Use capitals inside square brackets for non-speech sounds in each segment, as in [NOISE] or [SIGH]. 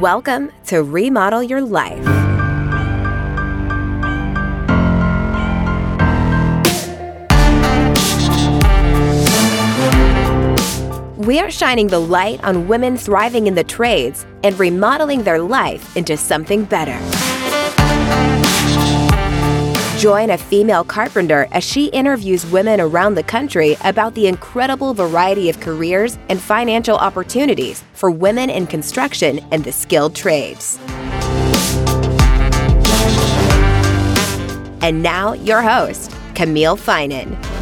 Welcome to Remodel Your Life. We are shining the light on women thriving in the trades and remodeling their life into something better. Join a female carpenter as she interviews women around the country about the incredible variety of careers and financial opportunities for women in construction and the skilled trades. And now, your host, Camille Finan.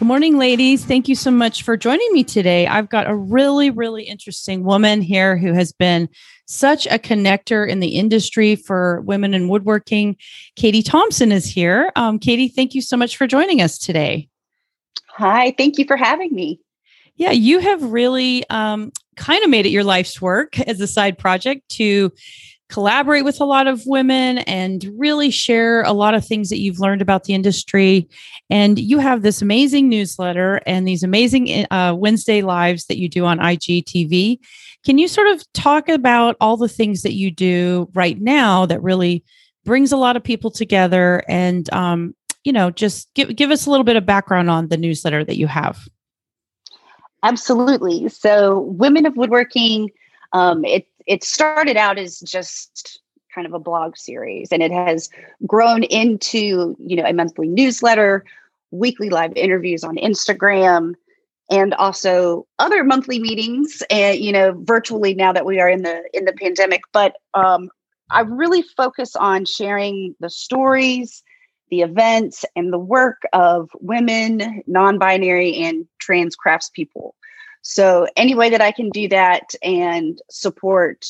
Good morning, ladies. Thank you so much for joining me today. I've got a really, really interesting woman here who has been such a connector in the industry for women in woodworking. Katie Thompson is here. Um, Katie, thank you so much for joining us today. Hi, thank you for having me. Yeah, you have really um, kind of made it your life's work as a side project to collaborate with a lot of women and really share a lot of things that you've learned about the industry. And you have this amazing newsletter and these amazing uh, Wednesday lives that you do on IGTV. Can you sort of talk about all the things that you do right now that really brings a lot of people together and um, you know just give give us a little bit of background on the newsletter that you have absolutely so women of woodworking um, it it started out as just kind of a blog series and it has grown into you know a monthly newsletter weekly live interviews on instagram and also other monthly meetings and you know virtually now that we are in the in the pandemic. But um, i really focus on sharing the stories the events and the work of women non-binary and trans craftspeople so, any way that I can do that and support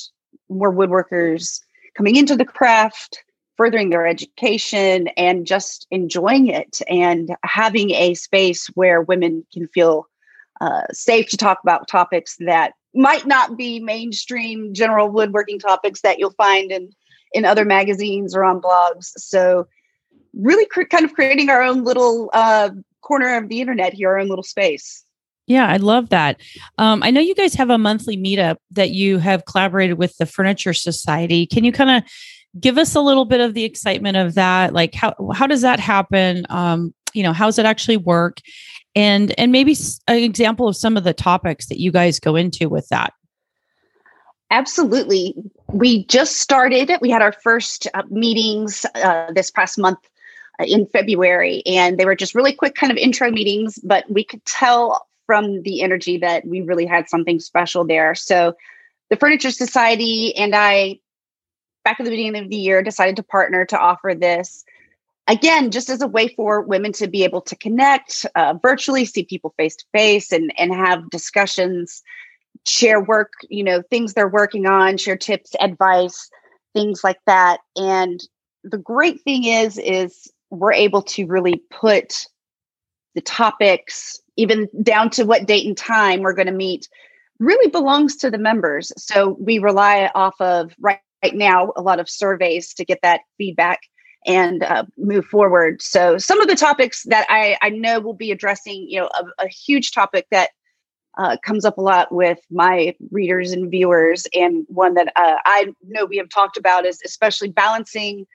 more woodworkers coming into the craft, furthering their education, and just enjoying it and having a space where women can feel uh, safe to talk about topics that might not be mainstream general woodworking topics that you'll find in in other magazines or on blogs. So, really, cr- kind of creating our own little uh, corner of the internet here, our own little space. Yeah, I love that. Um, I know you guys have a monthly meetup that you have collaborated with the Furniture Society. Can you kind of give us a little bit of the excitement of that? Like how how does that happen? Um, you know, how does it actually work? And and maybe an example of some of the topics that you guys go into with that. Absolutely. We just started. We had our first uh, meetings uh, this past month uh, in February, and they were just really quick kind of intro meetings, but we could tell from the energy that we really had something special there. So the Furniture Society and I, back at the beginning of the year, decided to partner to offer this. Again, just as a way for women to be able to connect uh, virtually, see people face to face, and and have discussions, share work, you know, things they're working on, share tips, advice, things like that. And the great thing is, is we're able to really put the topics even down to what date and time we're going to meet, really belongs to the members. So we rely off of right, right now a lot of surveys to get that feedback and uh, move forward. So some of the topics that I, I know will be addressing, you know, a, a huge topic that uh, comes up a lot with my readers and viewers, and one that uh, I know we have talked about is especially balancing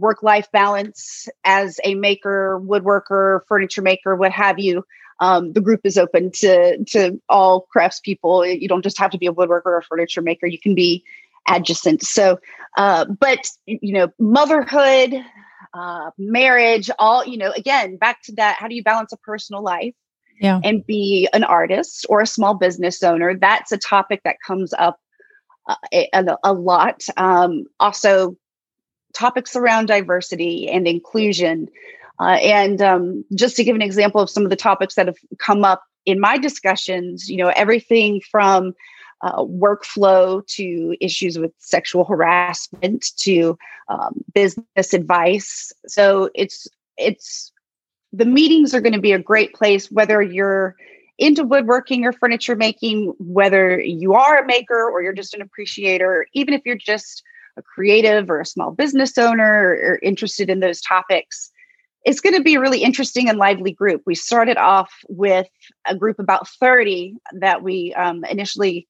work life balance as a maker, woodworker, furniture maker, what have you um, the group is open to to all craftspeople. You don't just have to be a woodworker or furniture maker. You can be adjacent. So, uh, but you know, motherhood, uh, marriage, all you know. Again, back to that. How do you balance a personal life? Yeah. and be an artist or a small business owner? That's a topic that comes up uh, a, a, lot. Um, also, topics around diversity and inclusion. Uh, and um, just to give an example of some of the topics that have come up in my discussions, you know, everything from uh, workflow to issues with sexual harassment to um, business advice. So it's it's the meetings are going to be a great place whether you're into woodworking or furniture making, whether you are a maker or you're just an appreciator, even if you're just a creative or a small business owner or, or interested in those topics, it's going to be a really interesting and lively group. We started off with a group about 30 that we um, initially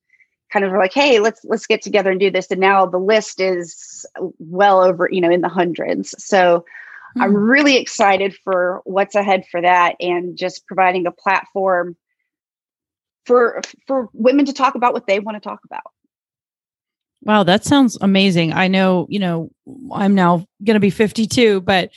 kind of were like, hey, let's let's get together and do this. And now the list is well over, you know, in the hundreds. So mm-hmm. I'm really excited for what's ahead for that and just providing a platform for for women to talk about what they want to talk about. Wow, that sounds amazing. I know, you know, I'm now going to be 52, but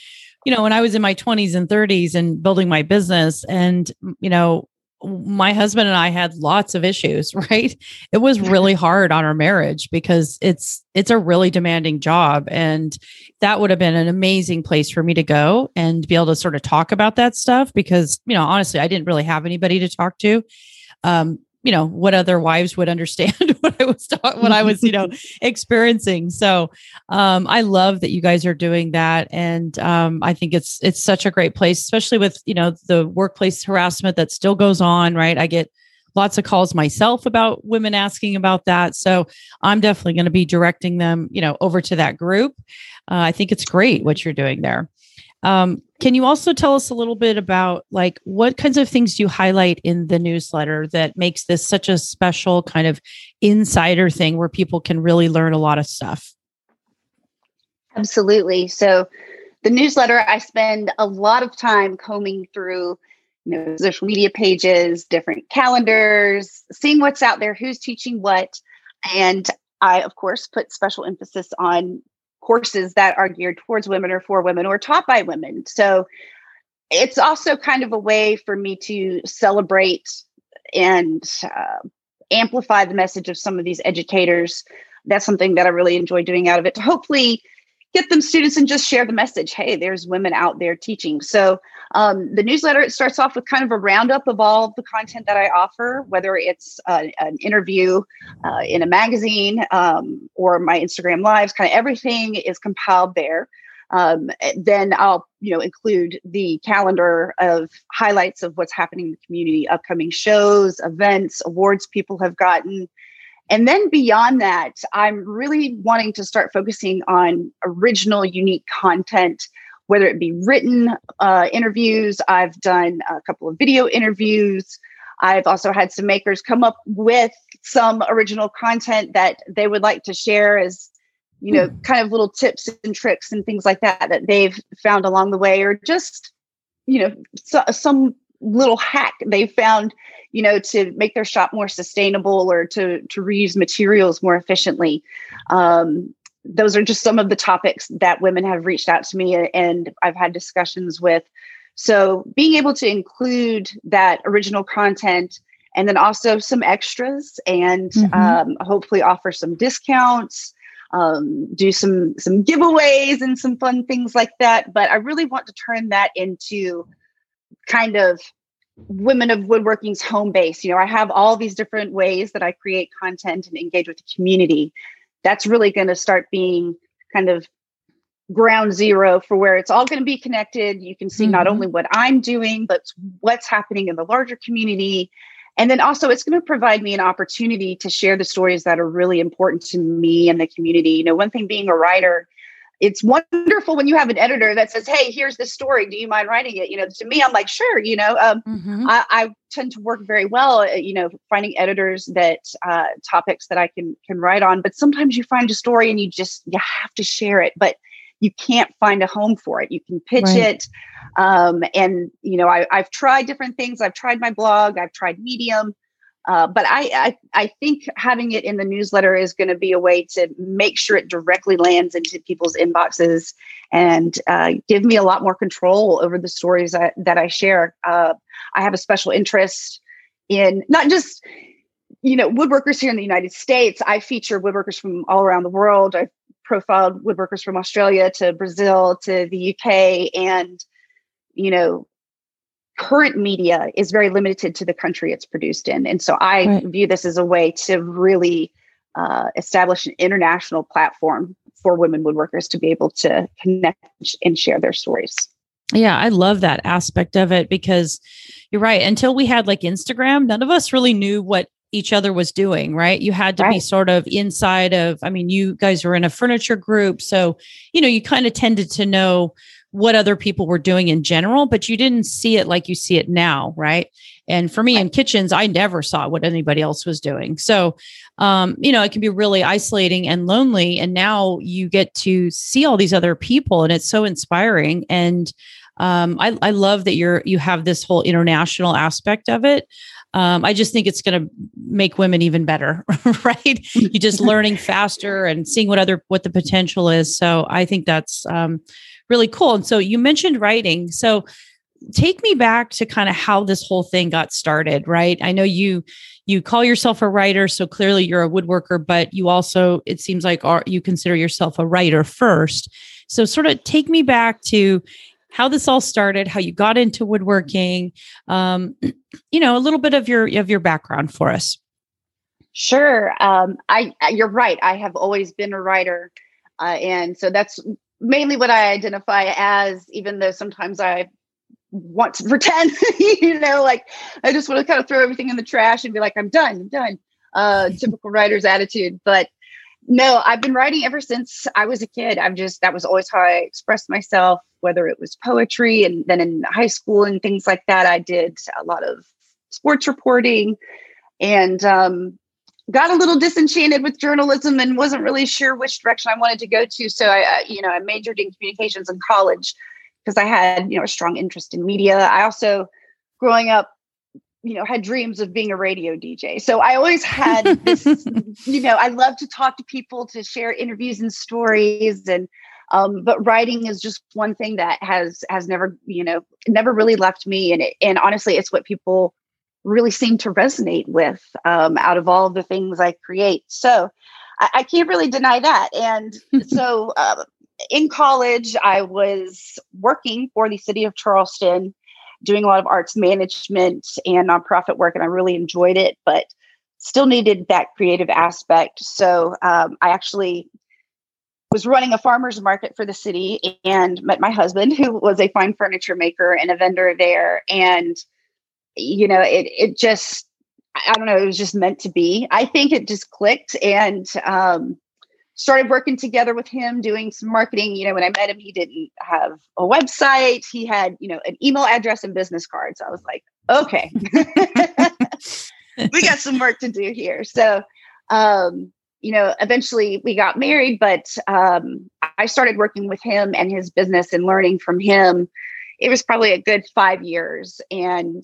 you know, when I was in my 20s and 30s and building my business and you know, my husband and I had lots of issues, [LAUGHS] right? It was [LAUGHS] really hard on our marriage because it's it's a really demanding job and that would have been an amazing place for me to go and be able to sort of talk about that stuff because, you know, honestly, I didn't really have anybody to talk to um, you know what other wives would understand [LAUGHS] what I was ta- what I was you know [LAUGHS] experiencing. So um, I love that you guys are doing that, and um, I think it's it's such a great place, especially with you know the workplace harassment that still goes on. Right, I get lots of calls myself about women asking about that. So I'm definitely going to be directing them, you know, over to that group. Uh, I think it's great what you're doing there. Um, can you also tell us a little bit about like what kinds of things do you highlight in the newsletter that makes this such a special kind of insider thing where people can really learn a lot of stuff? Absolutely. So the newsletter, I spend a lot of time combing through you know, social media pages, different calendars, seeing what's out there, who's teaching what. And I, of course, put special emphasis on courses that are geared towards women or for women or taught by women. So it's also kind of a way for me to celebrate and uh, amplify the message of some of these educators. That's something that I really enjoy doing out of it to hopefully get them students and just share the message hey there's women out there teaching. So um, the newsletter it starts off with kind of a roundup of all the content that i offer whether it's uh, an interview uh, in a magazine um, or my instagram lives kind of everything is compiled there. Um, then i'll you know include the calendar of highlights of what's happening in the community upcoming shows events awards people have gotten and then beyond that, I'm really wanting to start focusing on original, unique content, whether it be written uh, interviews. I've done a couple of video interviews. I've also had some makers come up with some original content that they would like to share as, you know, mm. kind of little tips and tricks and things like that that they've found along the way, or just, you know, so, some little hack they found you know to make their shop more sustainable or to to reuse materials more efficiently. Um, those are just some of the topics that women have reached out to me and i've had discussions with. So being able to include that original content and then also some extras and mm-hmm. um, hopefully offer some discounts um, do some some giveaways and some fun things like that. But i really want to turn that into kind of women of woodworking's home base. You know i have all these different ways that i create content and engage with the community. That's really going to start being kind of ground zero for where it's all going to be connected. You can see mm-hmm. not only what i'm doing but what's happening in the larger community. And then also it's going to provide me an opportunity to share the stories that are really important to me and the community. You know one thing being a writer it's wonderful when you have an editor that says, "Hey, here's the story. Do you mind writing it?" You know, to me, I'm like, "Sure." You know, um, mm-hmm. I, I, tend to work very well. Uh, you know, finding editors that uh, topics that I can can write on. But sometimes you find a story and you just you have to share it, but you can't find a home for it. You can pitch right. it, um, and you know, I, I've tried different things. I've tried my blog. I've tried Medium. Uh, but I, I, I think having it in the newsletter is going to be a way to make sure it directly lands into people's inboxes and uh, give me a lot more control over the stories that, that I share. Uh, I have a special interest in not just you know woodworkers here in the United States. I feature woodworkers from all around the world. I've profiled woodworkers from Australia to Brazil to the UK and you know current media is very limited to the country it's produced in. And so I right. view this as a way to really uh, establish an international platform for women woodworkers to be able to connect and share their stories. Yeah, I love that aspect of it because you're right. Until we had like Instagram, none of us really knew what each other was doing, right? You had to right. be sort of inside of, I mean, you guys were in a furniture group. So, you know, you kind of tended to know what other people were doing in general, but you didn't see it like you see it now, right? And for me in kitchens, I never saw what anybody else was doing. So, um, you know, it can be really isolating and lonely. And now you get to see all these other people, and it's so inspiring. And um, I, I love that you're you have this whole international aspect of it. Um, I just think it's going to make women even better, [LAUGHS] right? [LAUGHS] You're just learning faster and seeing what other what the potential is. So I think that's um, really cool. And so you mentioned writing. So take me back to kind of how this whole thing got started, right? I know you you call yourself a writer, so clearly you're a woodworker, but you also it seems like are you consider yourself a writer first. So sort of take me back to how this all started, how you got into woodworking, um, [CLEARS THROAT] you know, a little bit of your of your background for us. Sure. Um, I you're right. I have always been a writer, uh, and so that's mainly what I identify as. Even though sometimes I want to [LAUGHS] pretend, you know, like I just want to kind of throw everything in the trash and be like, I'm done, I'm done. Uh, [LAUGHS] typical writer's attitude. But no, I've been writing ever since I was a kid. I've just, that was always how I expressed myself, whether it was poetry and then in high school and things like that. I did a lot of sports reporting and um, got a little disenchanted with journalism and wasn't really sure which direction I wanted to go to. So I, you know, I majored in communications in college because I had, you know, a strong interest in media. I also, growing up, you know, had dreams of being a radio DJ. So I always had this, [LAUGHS] you know, I love to talk to people, to share interviews and stories, and um, but writing is just one thing that has has never, you know, never really left me. And it, and honestly, it's what people really seem to resonate with um, out of all the things I create. So I, I can't really deny that. And [LAUGHS] so uh, in college, I was working for the city of Charleston, doing a lot of arts management and nonprofit work, and I really enjoyed it, but still needed that creative aspect. So um, I actually was running a farmer's market for the city and met my husband, who was a fine furniture maker and a vendor there. And, you know, it, it just, I don't know, it was just meant to be. I think it just clicked. And, um, started working together with him doing some marketing. You know when i met him he didn't have a website. He had you know an email address and business cards i was like okay. [LAUGHS] We got some work to do here. So um you know eventually we got married but um i started working with him and his business and learning from him. It was probably a good five years and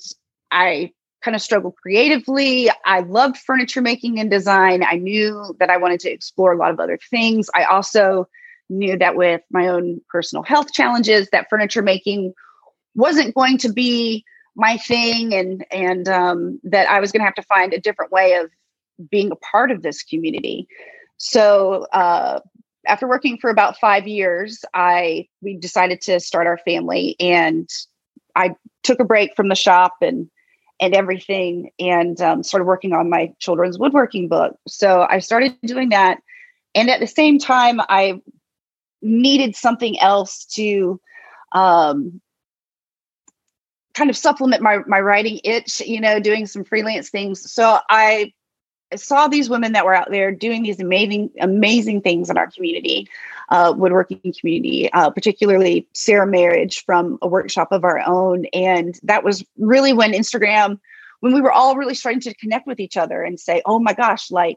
i kind of struggled creatively. I loved furniture making and design. I knew that I wanted to explore a lot of other things. I also knew that with my own personal health challenges, that furniture making wasn't going to be my thing, and and um, that I was going to have to find a different way of being a part of this community. So. Uh, after working for about five years, I we decided to start our family, and I took a break from the shop and and everything and um, started working on my children's woodworking book. So I started doing that. And at the same time, I needed something else to um, kind of supplement my, my writing itch, you know, doing some freelance things. So I saw these women that were out there doing these amazing, amazing things in our community, uh, woodworking community, uh, particularly Sarah Marriage from a workshop of our own. And that was really when Instagram, when we were all really starting to connect with each other and say, oh my gosh, like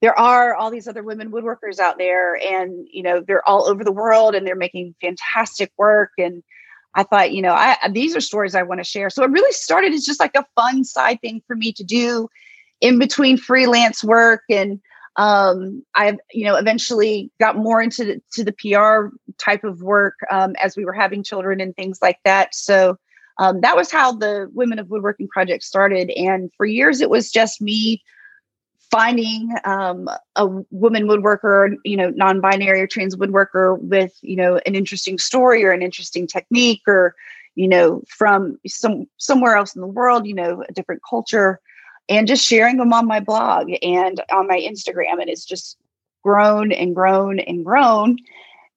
there are all these other women woodworkers out there and, you know, they're all over the world and they're making fantastic work. And I thought, you know, I, these are stories I want to share. So it really started as just like a fun side thing for me to do in between freelance work and um, I, you know, eventually got more into the, to the PR type of work um, as we were having children and things like that. So um, that was how the Women of Woodworking project started. And for years, it was just me finding um, a woman woodworker, you know, non-binary or trans woodworker with, you know, an interesting story or an interesting technique, or, you know, from some somewhere else in the world, you know, a different culture and just sharing them on my blog and on my Instagram. And it's just grown and grown and grown.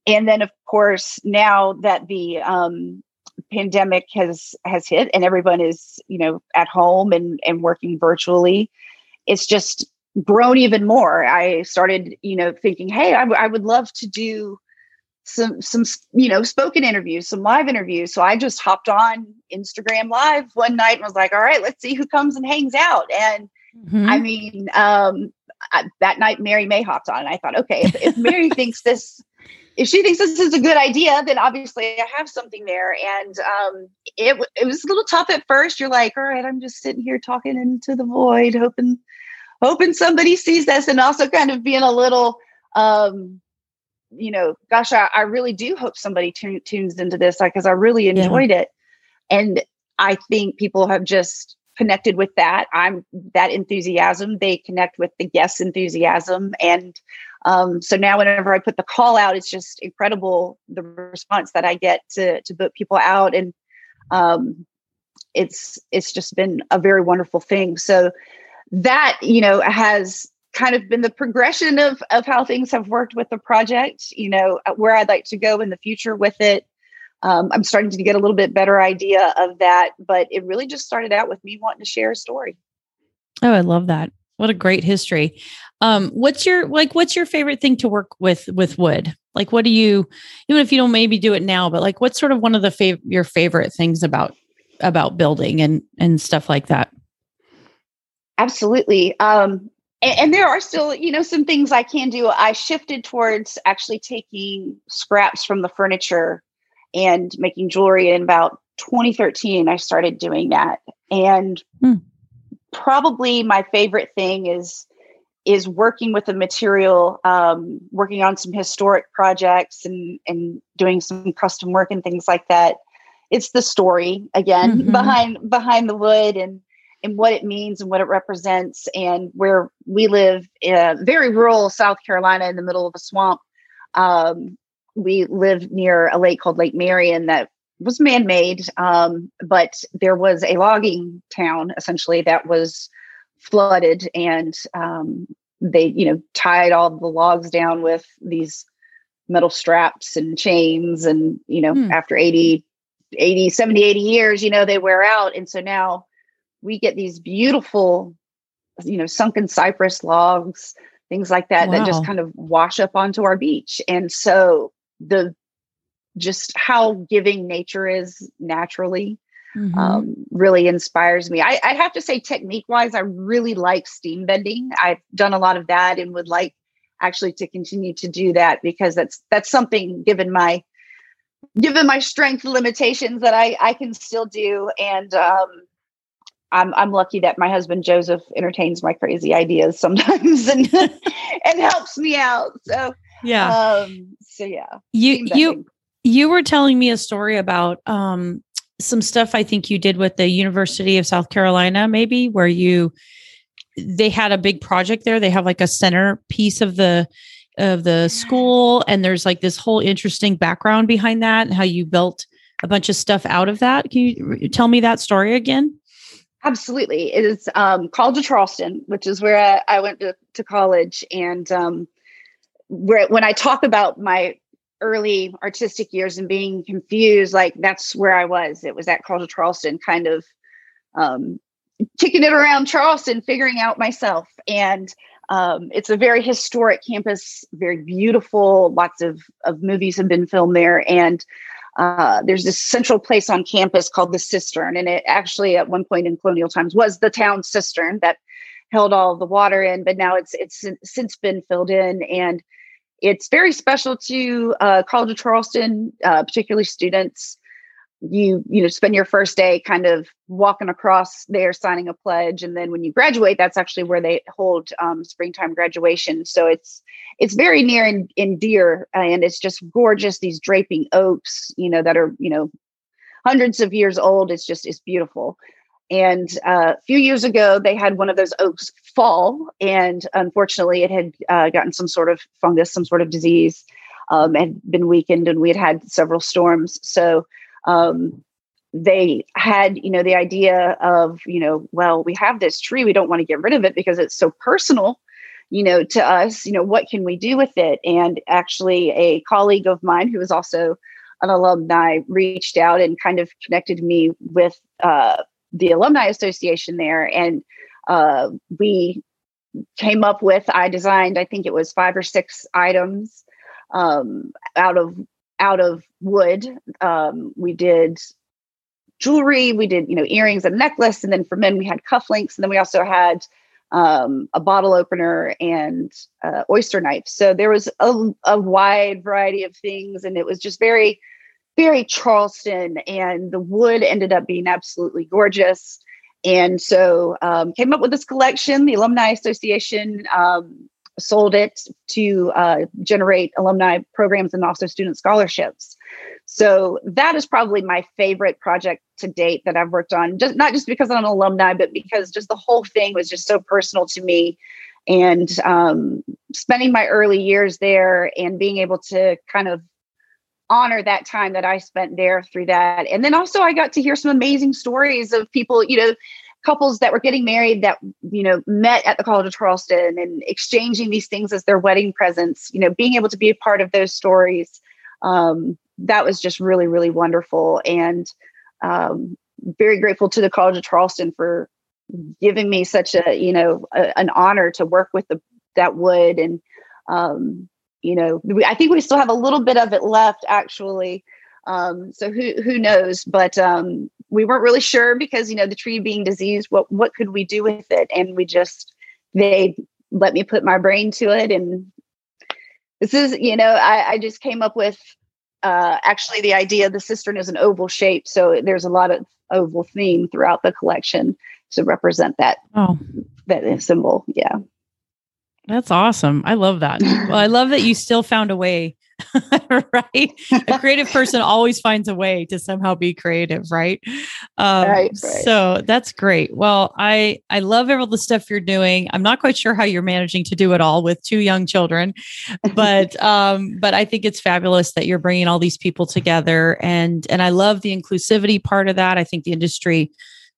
And then, of course, now that the um, pandemic has has hit and everyone is you know at home and and working virtually it's just grown even more i started you know thinking hey I, w- I would love to do some some you know spoken interviews some live interviews. So i just hopped on instagram live one night and was like all right let's see who comes and hangs out. And mm-hmm. i mean um I, that night mary may hopped on and i thought okay if, if mary [LAUGHS] thinks this if she thinks this is a good idea then obviously i have something there. And um it, it was a little tough at first. You're like all right i'm just sitting here talking into the void hoping hoping somebody sees this and also kind of being a little um you know, gosh, I, I really do hope somebody t- tunes into this because I really enjoyed yeah. it. And I think people have just connected with that. I'm that enthusiasm. They connect with the guest enthusiasm. And um, so now whenever I put the call out, it's just incredible the response that I get to to book people out. And um, it's it's just been a very wonderful thing. So that, you know, has kind of been the progression of of how things have worked with the project you know uh, where i'd like to go in the future with it. Um, i'm starting to get a little bit better idea of that but it really just started out with me wanting to share a story. Oh i love that. What a great history. Um, what's your like what's your favorite thing to work with with wood? Like what do you even if you don't maybe do it now but like what's sort of one of the fav- your favorite things about about building and and stuff like that? Absolutely. Um and, and, there are still you know some things i can do i shifted towards actually taking scraps from the furniture and making jewelry in about 2013 i started doing that and hmm. probably my favorite thing is is working with the material um, working on some historic projects and and doing some custom work and things like that it's the story again mm-hmm. behind behind the wood and and what it means and what it represents and where we live in very rural south carolina in the middle of a swamp um, we live near a lake called lake marion that was man-made um, but there was a logging town essentially that was flooded and um, they you know tied all the logs down with these metal straps and chains and you know hmm. after 80 80 70 80 years you know they wear out and so now we get these beautiful, you know, sunken cypress logs, things like that, wow. that just kind of wash up onto our beach. And so the just how giving nature is naturally mm-hmm. um, really inspires me. I, I have to say, technique wise, I really like steam bending. I've done a lot of that and would like actually to continue to do that because that's that's something given my given my strength limitations that I I can still do and um I'm I'm lucky that my husband Joseph entertains my crazy ideas sometimes [LAUGHS] and and helps me out. So yeah. Um, so yeah. You you you were telling me a story about um some stuff I think you did with the University of South Carolina, maybe where you they had a big project there. They have like a center piece of the of the school, and there's like this whole interesting background behind that and how you built a bunch of stuff out of that. Can you tell me that story again? Absolutely. It is um, College of Charleston, which is where I, I went to, to, college. And um, where when I talk about my early artistic years and being confused, like that's where I was. It was at College of Charleston, kind of um, kicking it around Charleston, figuring out myself. And um, it's a very historic campus, very beautiful. Lots of, of movies have been filmed there. And uh, there's this central place on campus called the cistern and it actually at one point in colonial times was the town cistern that held all the water in but now it's it's since been filled in and it's very special to uh, college of charleston uh, particularly students you you know spend your first day kind of walking across there signing a pledge and then when you graduate that's actually where they hold um, springtime graduation. So it's it's very near and, and dear and it's just gorgeous these draping oaks you know that are you know hundreds of years old. It's just it's beautiful. And uh, a few years ago they had one of those oaks fall and unfortunately it had uh, gotten some sort of fungus some sort of disease um, and been weakened and we had had several storms. So um, they had you know the idea of you know well we have this tree we don't want to get rid of it because it's so personal you know to us you know what can we do with it? And actually a colleague of mine who was also an alumni reached out and kind of connected me with uh, the alumni association there. And uh, we came up with i designed i think it was five or six items um, out of out of wood um, we did jewelry we did you know earrings and necklace and then for men we had cufflinks and then we also had um, a bottle opener and uh, oyster knife so there was a, a wide variety of things and it was just very very charleston and the wood ended up being absolutely gorgeous and so um, came up with this collection. The Alumni Association um, sold it to uh, generate alumni programs and also student scholarships. So that is probably my favorite project to date that I've worked on. Just not just because I'm an alumni, but because just the whole thing was just so personal to me. And um, spending my early years there and being able to kind of honor that time that I spent there through that. And then also I got to hear some amazing stories of people, you know, couples that were getting married that, you know, met at the College of Charleston and exchanging these things as their wedding presents, you know, being able to be a part of those stories. Um, that was just really, really wonderful. And um, very grateful to the College of Charleston for giving me such a, you know, a, an honor to work with the, that wood and, um, you know, we, I think we still have a little bit of it left actually. Um, so who who knows? But um, we weren't really sure because you know the tree being diseased. What what could we do with it? And we just they let me put my brain to it. And this is you know I, I just came up with uh, actually the idea. The cistern is an oval shape, so there's a lot of oval theme throughout the collection to represent that oh. that symbol. Yeah. That's awesome. I love that. well, I love that you still found a way, [LAUGHS] right? A creative person [LAUGHS] always finds a way to somehow be creative, right? Um, right, right? So that's great. Well, I I love all the stuff you're doing. I'm not quite sure how you're managing to do it all with two young children, but [LAUGHS] um, but I think it's fabulous that you're bringing all these people together, and and I love the inclusivity part of that. I think the industry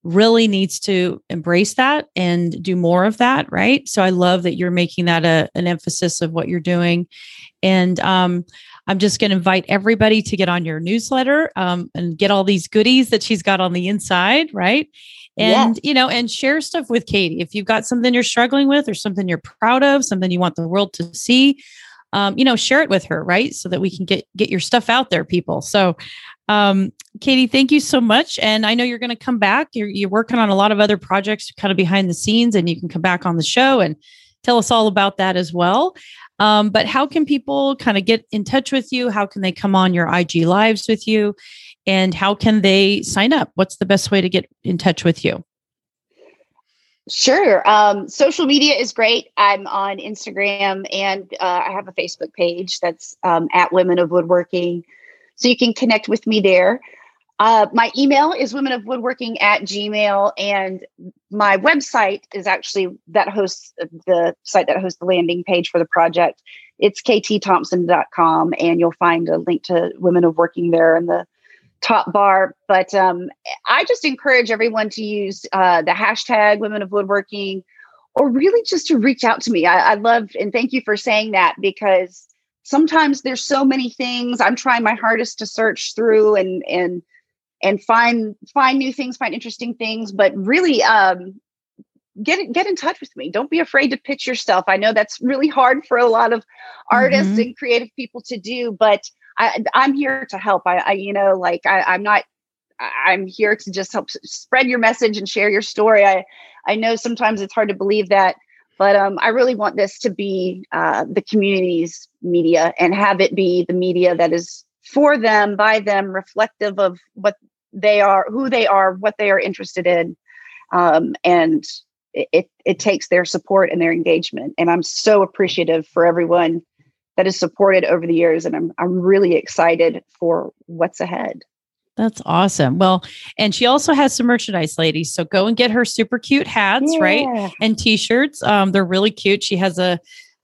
really needs to embrace that and do more of that right? So i love that you're making that a, an emphasis of what you're doing. And um, i'm just going to invite everybody to get on your newsletter um, and get all these goodies that she's got on the inside right? And you know and share stuff with katie. If you've got something you're struggling with or something you're proud of something you want the world to see um, you know share it with her right? So that we can get get your stuff out there people. So um, Katie, thank you so much. And I know you're going to come back. You're, you're working on a lot of other projects kind of behind the scenes, and you can come back on the show and tell us all about that as well. Um, but how can people kind of get in touch with you? How can they come on your IG lives with you? And how can they sign up? What's the best way to get in touch with you? Sure. Um, social media is great. I'm on Instagram and uh, I have a Facebook page that's um, at Women of Woodworking. So you can connect with me there. Uh, my email is women of woodworking at gmail and my website is actually that hosts the site that hosts the landing page for the project. It's ktthompson.com and you'll find a link to women of working there in the top bar. But um, i just encourage everyone to use uh, the hashtag women of woodworking or really just to reach out to me. I, I love and thank you for saying that because sometimes there's so many things i'm trying my hardest to search through and and and find find new things find interesting things but really um get get in touch with me. Don't be afraid to pitch yourself. I know that's really hard for a lot of artists mm-hmm. and creative people to do but I, i'm here to help. I, I you know like I, i'm not i'm here to just help spread your message and share your story. I i know sometimes it's hard to believe that but um, I really want this to be uh, the community's media and have it be the media that is for them, by them, reflective of what they are, who they are, what they are interested in. Um, and it, it takes their support and their engagement. And I'm so appreciative for everyone that has supported over the years. And I'm, I'm really excited for what's ahead. That's awesome. Well, and she also has some merchandise, ladies. So go and get her super cute hats, yeah. right? And t-shirts. Um, they're really cute. She has a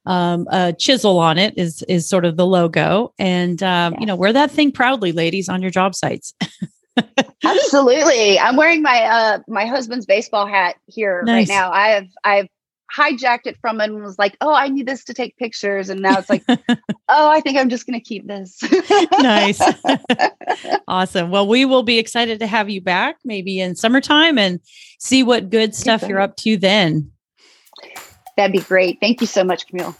um, a chisel on it is is sort of the logo, and um, yes. you know wear that thing proudly, ladies, on your job sites. [LAUGHS] Absolutely, I'm wearing my uh my husband's baseball hat here nice. right now. I have I've hijacked it from and was like, oh, I need this to take pictures. And now it's like, [LAUGHS] oh, I think I'm just going to keep this. nice. [LAUGHS] awesome. Well, we will be excited to have you back maybe in summertime and see what good stuff you're up to then. That'd be great. Thank you so much, Camille.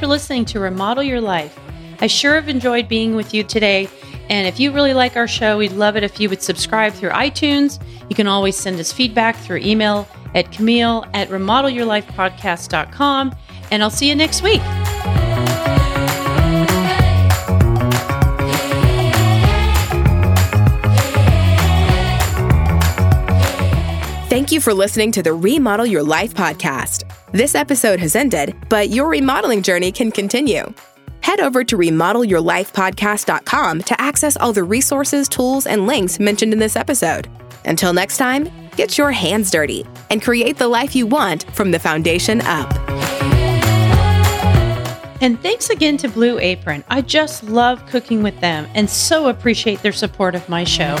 For listening to Remodel Your Life. I sure have enjoyed being with you today. And if you really like our show, we'd love it if you would subscribe through iTunes. You can always send us feedback through email at Camille at remodelyourlifepodcast.com. And I'll see you next week. Thank you for listening to the Remodel Your Life podcast. This episode has ended, but your remodeling journey can continue. Head over to remodelyourlifepodcast.com to access all the resources, tools, and links mentioned in this episode. Until next time, get your hands dirty and create the life you want from the foundation up. And thanks again to Blue Apron. I just love cooking with them and so appreciate their support of my show.